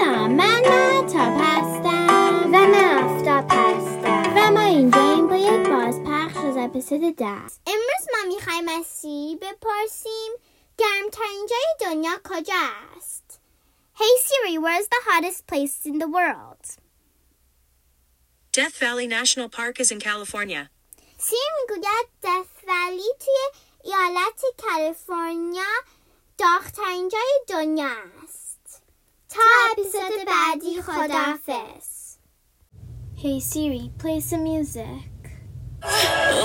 من مهتاب هستم و من آفتاب هستم و ما اینجاییم با یک بازپخش از اپیزود ده. امروز ما می‌خوایم از سیری بپرسیم گرمترین جای دنیا کجا است Hey Siri, where is the hottest place in the world? Death Valley National Park is in California. سیری می‌گوید دث ولی توی ایالت کالیفرنیا داغترین جای دنیا است. تا اپیزود بعدی خداحافظ Hey Siri, play some music.